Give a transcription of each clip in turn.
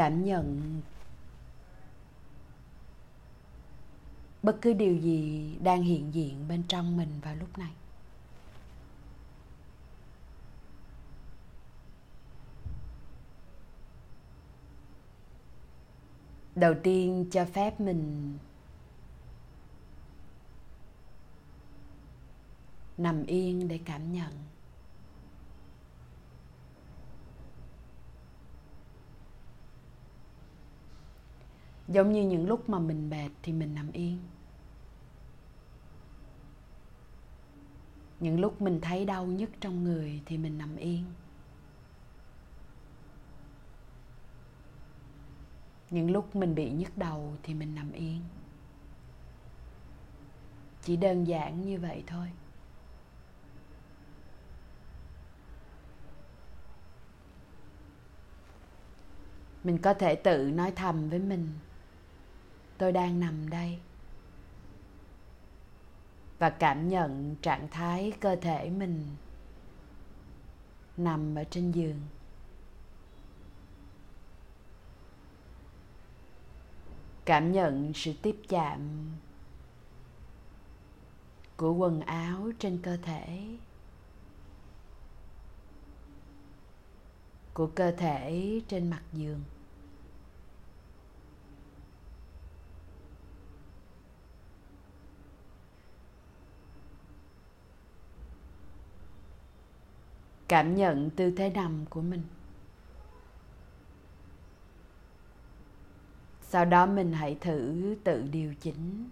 cảm nhận. Bất cứ điều gì đang hiện diện bên trong mình vào lúc này. Đầu tiên cho phép mình nằm yên để cảm nhận. Giống như những lúc mà mình mệt thì mình nằm yên. Những lúc mình thấy đau nhất trong người thì mình nằm yên. Những lúc mình bị nhức đầu thì mình nằm yên. Chỉ đơn giản như vậy thôi. Mình có thể tự nói thầm với mình tôi đang nằm đây. Và cảm nhận trạng thái cơ thể mình nằm ở trên giường. Cảm nhận sự tiếp chạm của quần áo trên cơ thể, của cơ thể trên mặt giường. Cảm nhận tư thế nằm của mình. Sau đó mình hãy thử tự điều chỉnh.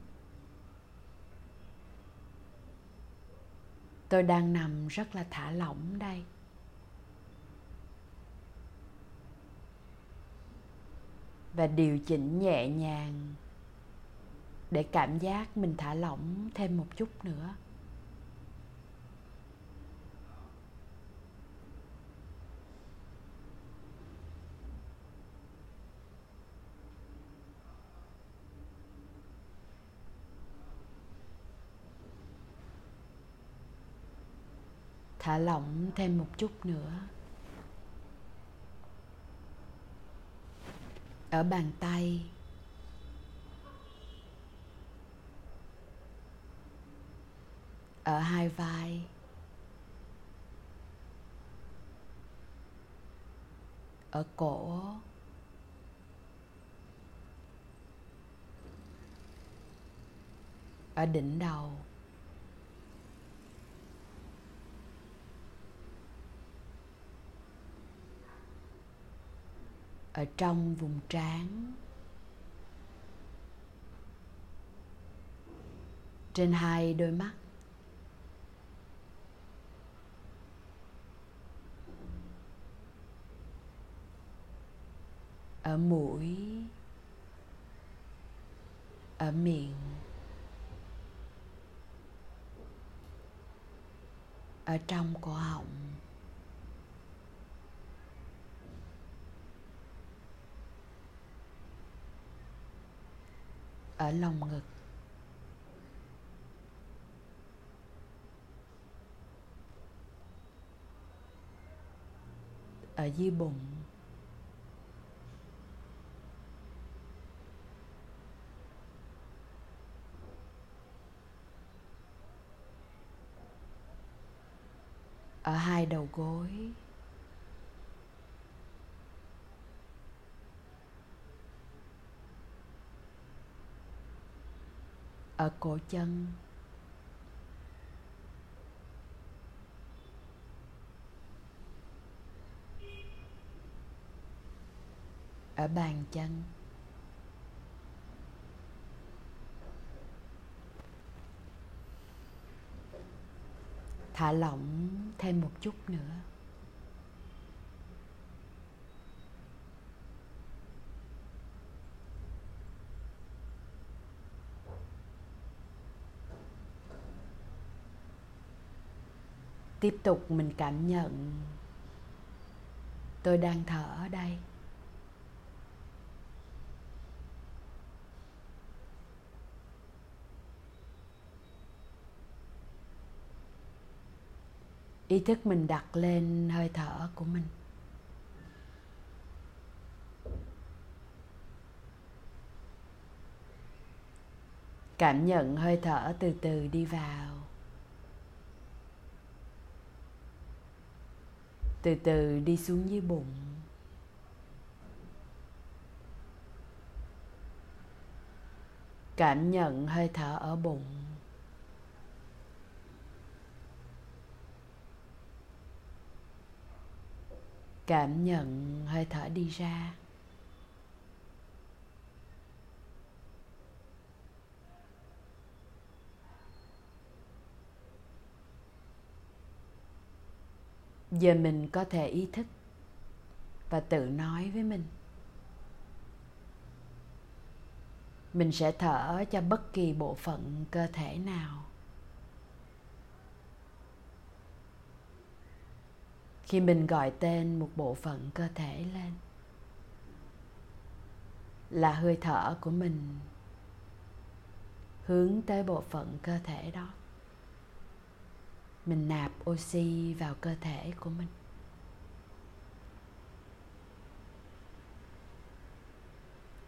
Tôi đang nằm rất là thả lỏng đây. Và điều chỉnh nhẹ nhàng để cảm giác mình thả lỏng thêm một chút nữa. Thả lỏng thêm một chút nữa. Ở bàn tay. Ở hai vai. Ở cổ. Ở đỉnh đầu. Ở trong vùng trán. Trên hai đôi mắt. Ở mũi. Ở miệng. Ở trong cổ họng. Ở lòng ngực. Ở dưới bụng. Ở hai đầu gối. Ở cổ chân. Ở bàn chân. Thả lỏng thêm một chút nữa. tiếp tục mình cảm nhận. Tôi đang thở ở đây. Ý thức mình đặt lên hơi thở của mình. Cảm nhận hơi thở từ từ đi vào. Từ từ đi xuống dưới bụng. Cảm nhận hơi thở ở bụng. Cảm nhận hơi thở đi ra. Giờ mình có thể ý thức và tự nói với mình. Mình sẽ thở cho bất kỳ bộ phận cơ thể nào. Khi mình gọi tên một bộ phận cơ thể lên, là hơi thở của mình hướng tới bộ phận cơ thể đó mình nạp oxy vào cơ thể của mình.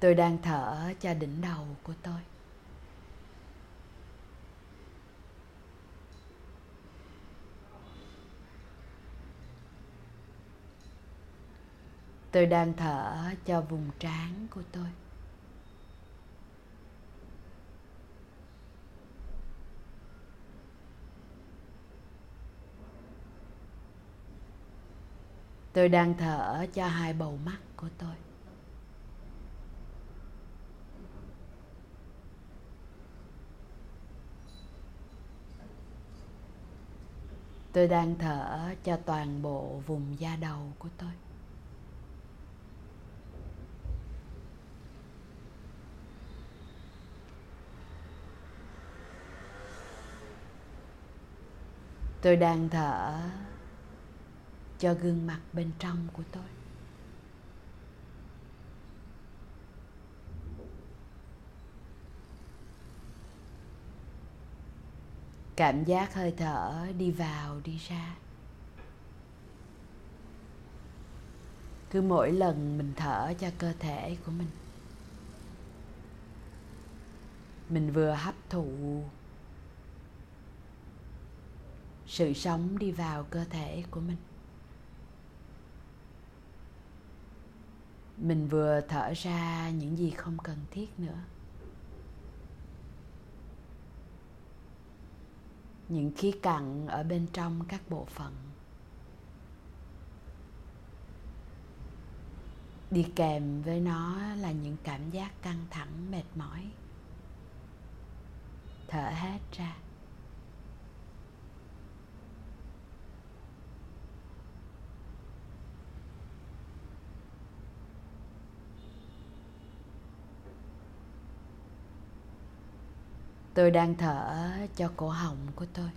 Tôi đang thở cho đỉnh đầu của tôi. Tôi đang thở cho vùng trán của tôi. Tôi đang thở cho hai bầu mắt của tôi. Tôi đang thở cho toàn bộ vùng da đầu của tôi. Tôi đang thở cho gương mặt bên trong của tôi. Cảm giác hơi thở đi vào, đi ra. Cứ mỗi lần mình thở cho cơ thể của mình mình vừa hấp thụ sự sống đi vào cơ thể của mình. Mình vừa thở ra những gì không cần thiết nữa. Những khí cặn ở bên trong các bộ phận. Đi kèm với nó là những cảm giác căng thẳng, mệt mỏi. Thở hết ra. Tôi đang thở cho cổ họng của tôi.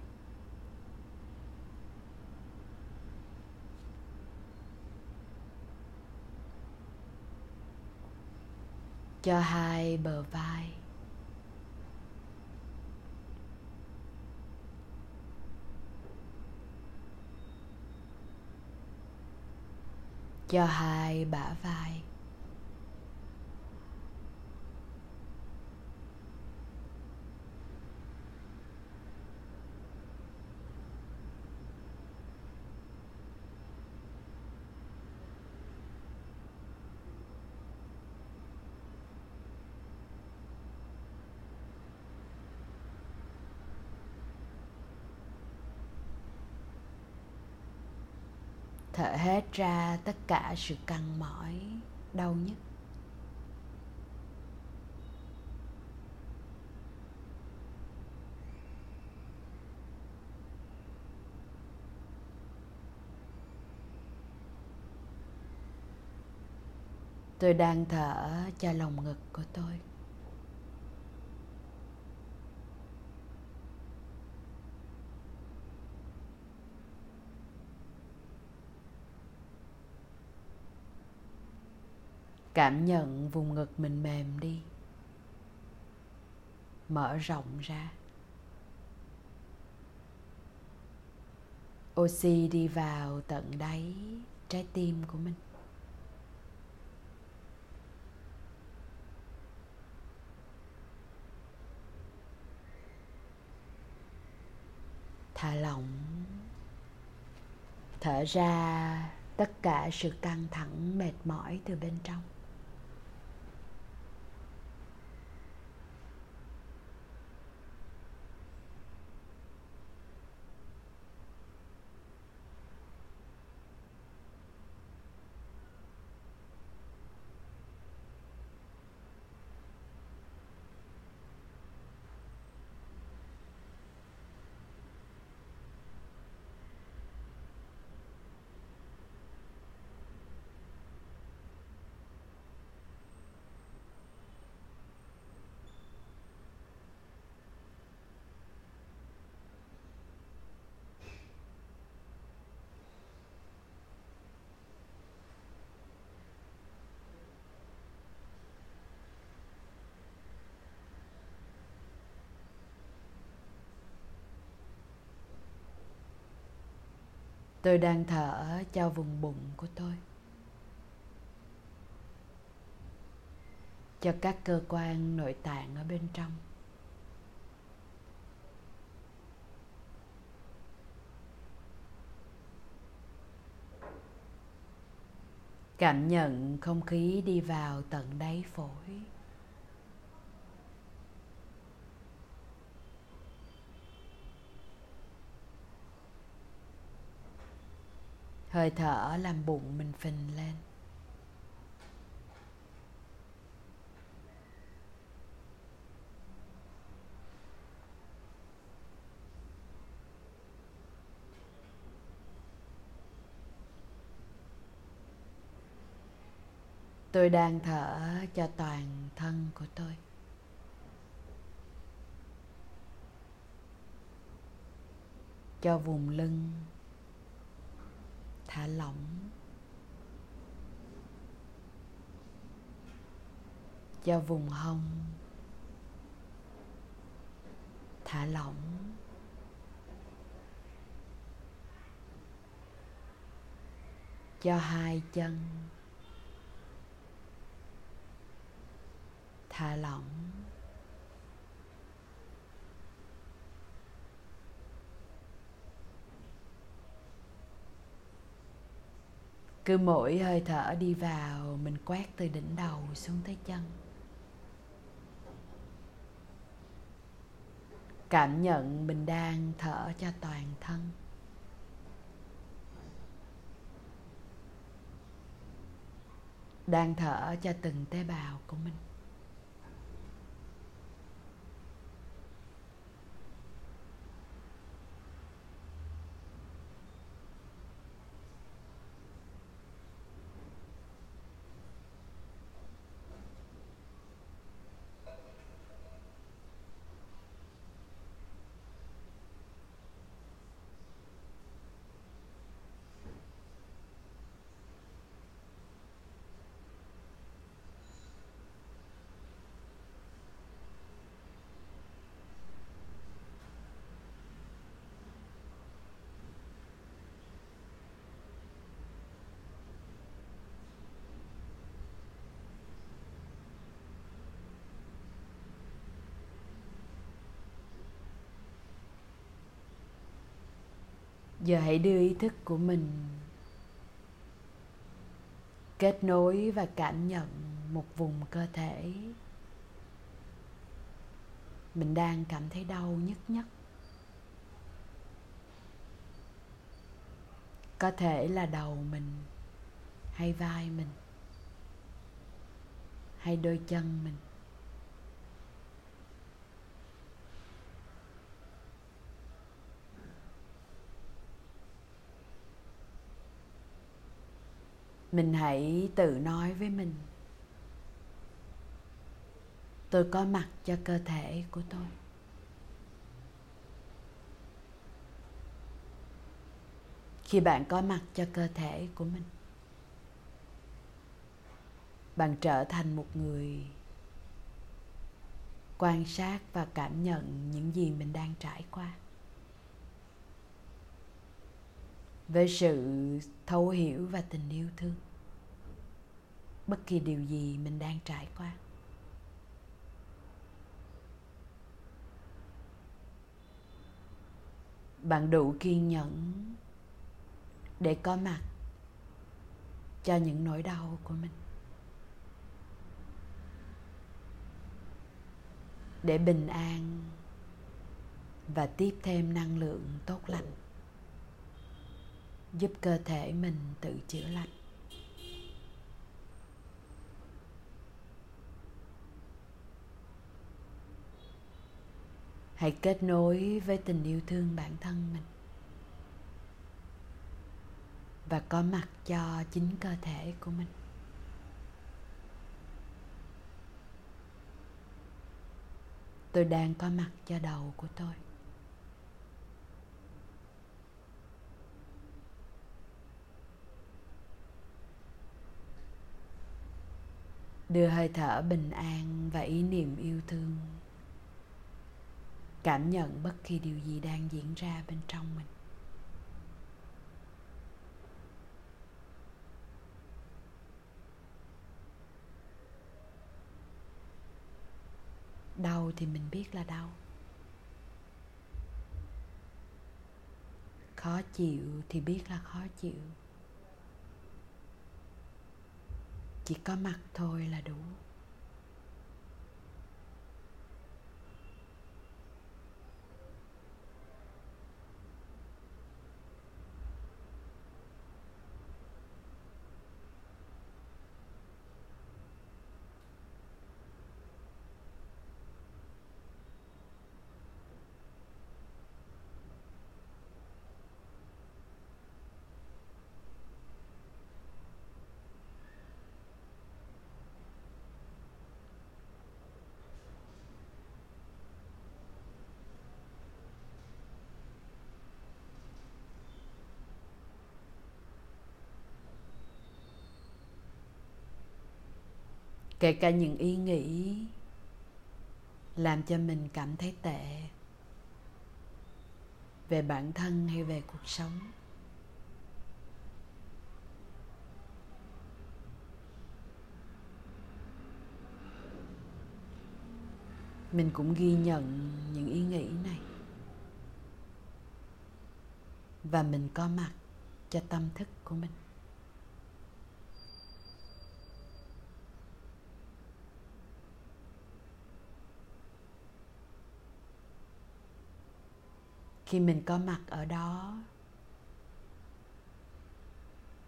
Cho hai bờ vai. Cho hai bả vai. Thở hết ra tất cả sự căng mỏi, đau nhức. Tôi đang thở cho lồng ngực của tôi. cảm nhận vùng ngực mình mềm đi. Mở rộng ra. Oxy đi vào tận đáy trái tim của mình. Thả lỏng. Thở ra tất cả sự căng thẳng, mệt mỏi từ bên trong. Tôi đang thở cho vùng bụng của tôi. Cho các cơ quan nội tạng ở bên trong. Cảm nhận không khí đi vào tận đáy phổi. Hơi thở làm bụng mình phình lên. Tôi đang thở cho toàn thân của tôi. Cho vùng lưng thả lỏng. Cho vùng hông thả lỏng. Cho hai chân thả lỏng. Cứ mỗi hơi thở đi vào, mình quét từ đỉnh đầu xuống tới chân. Cảm nhận mình đang thở cho toàn thân. Đang thở cho từng tế bào của mình. Giờ hãy đưa ý thức của mình kết nối và cảm nhận một vùng cơ thể. Mình đang cảm thấy đau nhất nhất có thể là đầu mình hay vai mình hay đôi chân mình. Mình hãy tự nói với mình. Tôi có mặt cho cơ thể của tôi. Khi bạn có mặt cho cơ thể của mình, bạn trở thành một người quan sát và cảm nhận những gì mình đang trải qua. Về sự thấu hiểu và tình yêu thương. Bất kỳ điều gì mình đang trải qua. Bạn đủ kiên nhẫn để có mặt cho những nỗi đau của mình. Để bình an và tiếp thêm năng lượng tốt lành giúp cơ thể mình tự chữa lành. Hãy kết nối với tình yêu thương bản thân mình và có mặt cho chính cơ thể của mình. Tôi đang có mặt cho đầu của tôi. Đưa hơi thở bình an và ý niệm yêu thương. Cảm nhận bất kỳ điều gì đang diễn ra bên trong mình. Đau thì mình biết là đau. Khó chịu thì biết là khó chịu. Chỉ có mặt thôi là đủ. Kể cả những ý nghĩ làm cho mình cảm thấy tệ về bản thân hay về cuộc sống. Mình cũng ghi nhận những ý nghĩ này. Và mình có mặt cho tâm thức của mình. Khi mình có mặt ở đó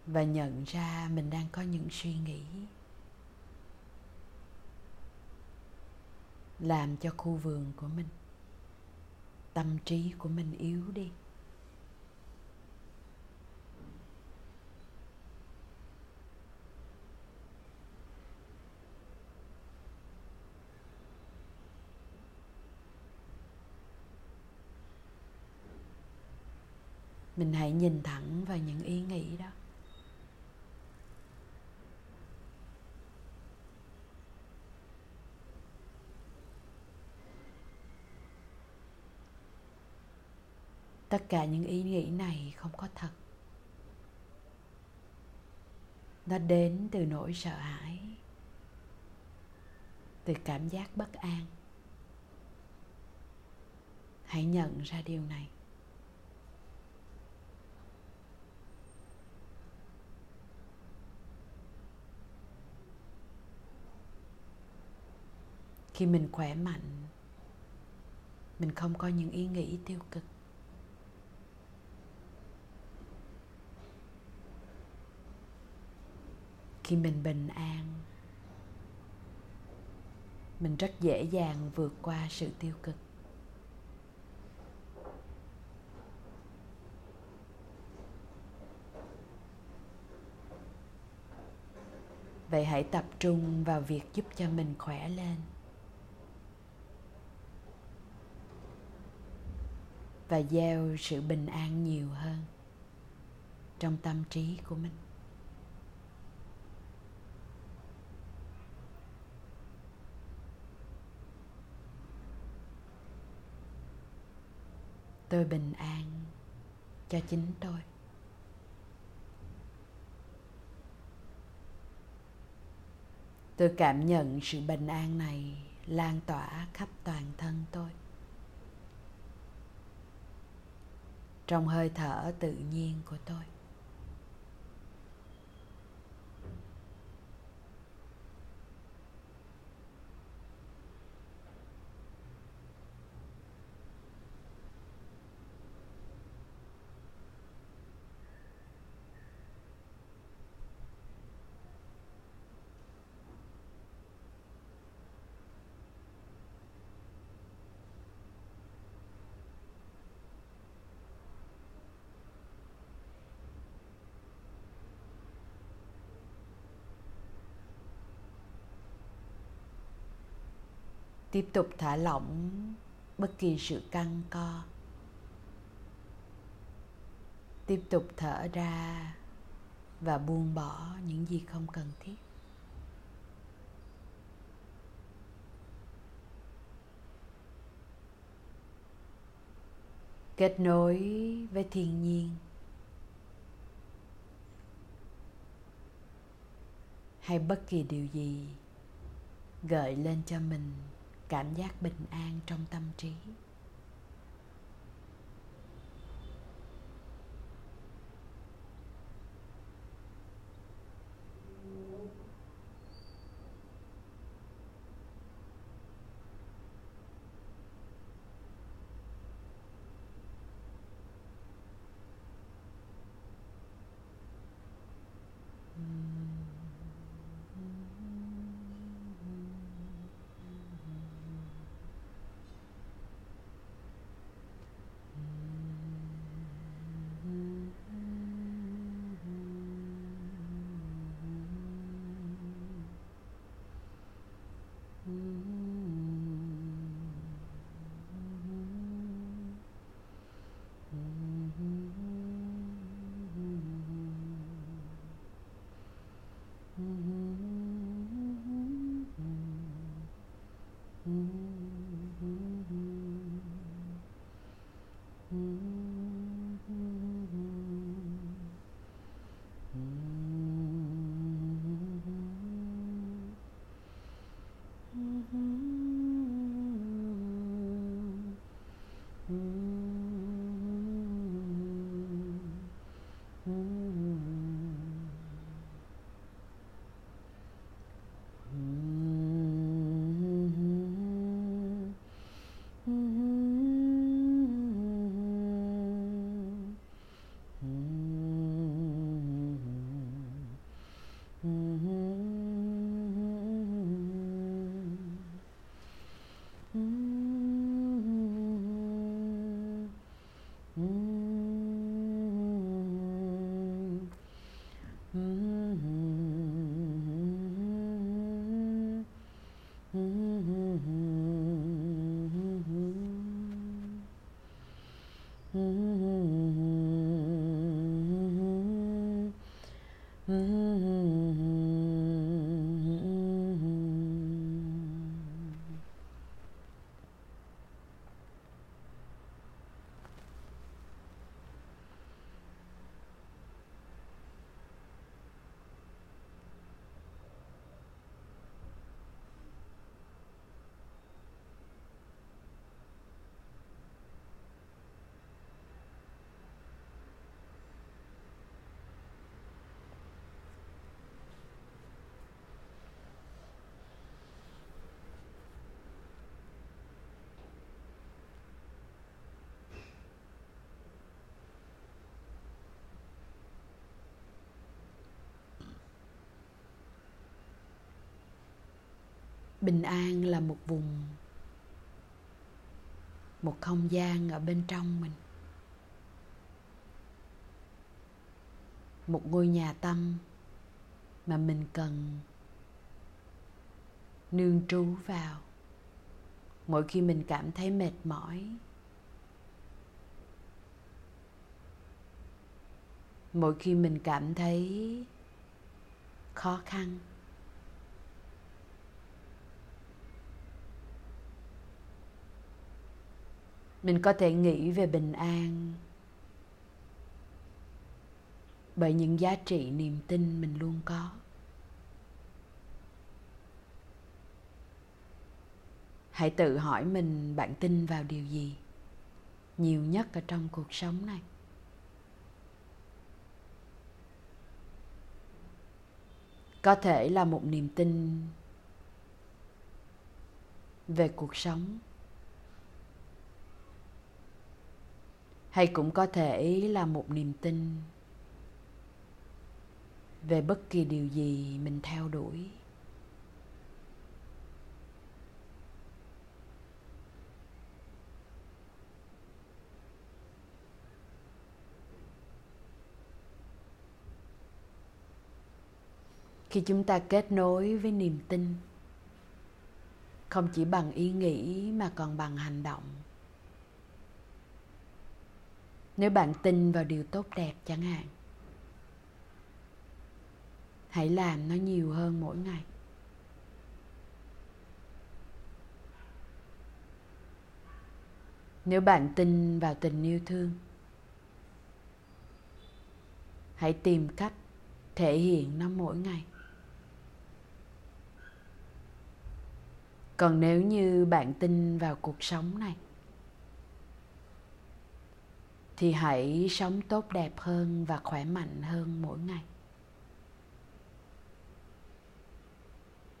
và nhận ra mình đang có những suy nghĩ làm cho khu vườn của mình, tâm trí của mình yếu đi. Mình hãy nhìn thẳng vào những ý nghĩ đó. Tất cả những ý nghĩ này không có thật. Nó đến từ nỗi sợ hãi, từ cảm giác bất an. Hãy nhận ra điều này. Khi mình khỏe mạnh, mình không có những ý nghĩ tiêu cực. Khi mình bình an, mình rất dễ dàng vượt qua sự tiêu cực. Vậy hãy tập trung vào việc giúp cho mình khỏe lên. Và gieo sự bình an nhiều hơn trong tâm trí của mình. Tôi bình an cho chính tôi. Tôi cảm nhận sự bình an này lan tỏa khắp toàn thân tôi. Trong hơi thở tự nhiên của tôi. Tiếp tục thả lỏng bất kỳ sự căng co. Tiếp tục thở ra và buông bỏ những gì không cần thiết. Kết nối với thiên nhiên. Hay bất kỳ điều gì gợi lên cho mình cảm giác bình an trong tâm trí. Bình an là một vùng, một không gian ở bên trong mình. Một ngôi nhà tâm mà mình cần nương trú vào. Mỗi khi mình cảm thấy mệt mỏi, mỗi khi mình cảm thấy khó khăn mình có thể nghĩ về bình an. Bởi những giá trị niềm tin mình luôn có. Hãy tự hỏi mình bạn tin vào điều gì nhiều nhất ở trong cuộc sống này. Có thể là một niềm tin về cuộc sống. Hay cũng có thể là một niềm tin về bất kỳ điều gì mình theo đuổi. Khi chúng ta kết nối với niềm tin, không chỉ bằng ý nghĩ mà còn bằng hành động nếu bạn tin vào điều tốt đẹp chẳng hạn, hãy làm nó nhiều hơn mỗi ngày. Nếu bạn tin vào tình yêu thương, hãy tìm cách thể hiện nó mỗi ngày. Còn nếu như bạn tin vào cuộc sống này thì hãy sống tốt đẹp hơn và khỏe mạnh hơn mỗi ngày.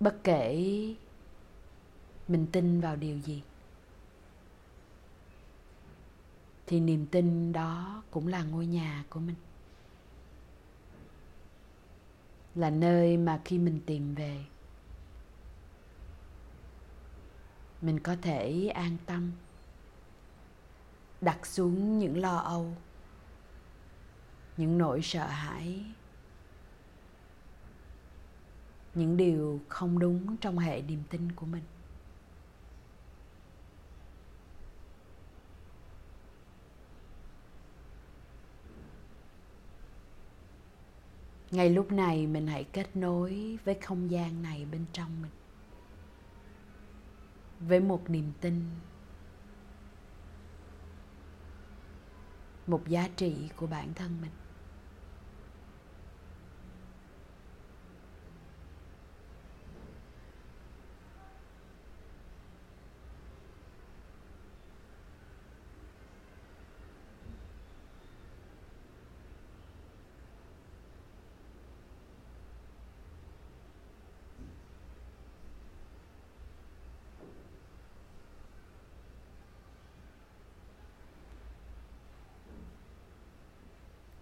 Bất kể mình tin vào điều gì, thì niềm tin đó cũng là ngôi nhà của mình. Là nơi mà khi mình tìm về, mình có thể an tâm đặt xuống những lo âu, những nỗi sợ hãi, những điều không đúng trong hệ niềm tin của mình. Ngay lúc này mình hãy kết nối với không gian này bên trong mình, với một niềm tin một giá trị của bản thân mình.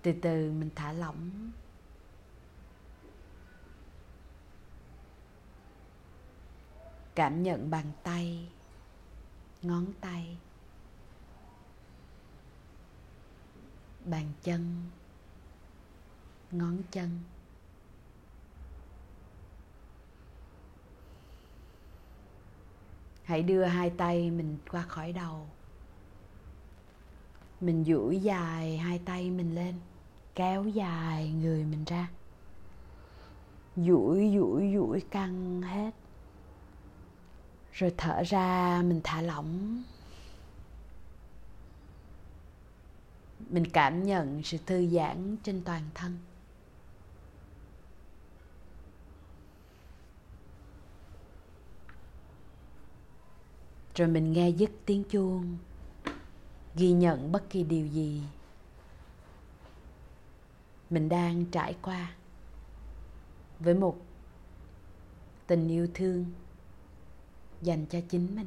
Từ từ mình thả lỏng. Cảm nhận bàn tay, ngón tay, bàn chân, ngón chân. Hãy đưa hai tay mình qua khỏi đầu. Mình duỗi dài hai tay mình lên kéo dài người mình ra. Duỗi duỗi duỗi căng hết. Rồi thở ra mình thả lỏng. Mình cảm nhận sự thư giãn trên toàn thân. Rồi mình nghe dứt tiếng chuông, ghi nhận bất kỳ điều gì mình đang trải qua. Với một tình yêu thương dành cho chính mình.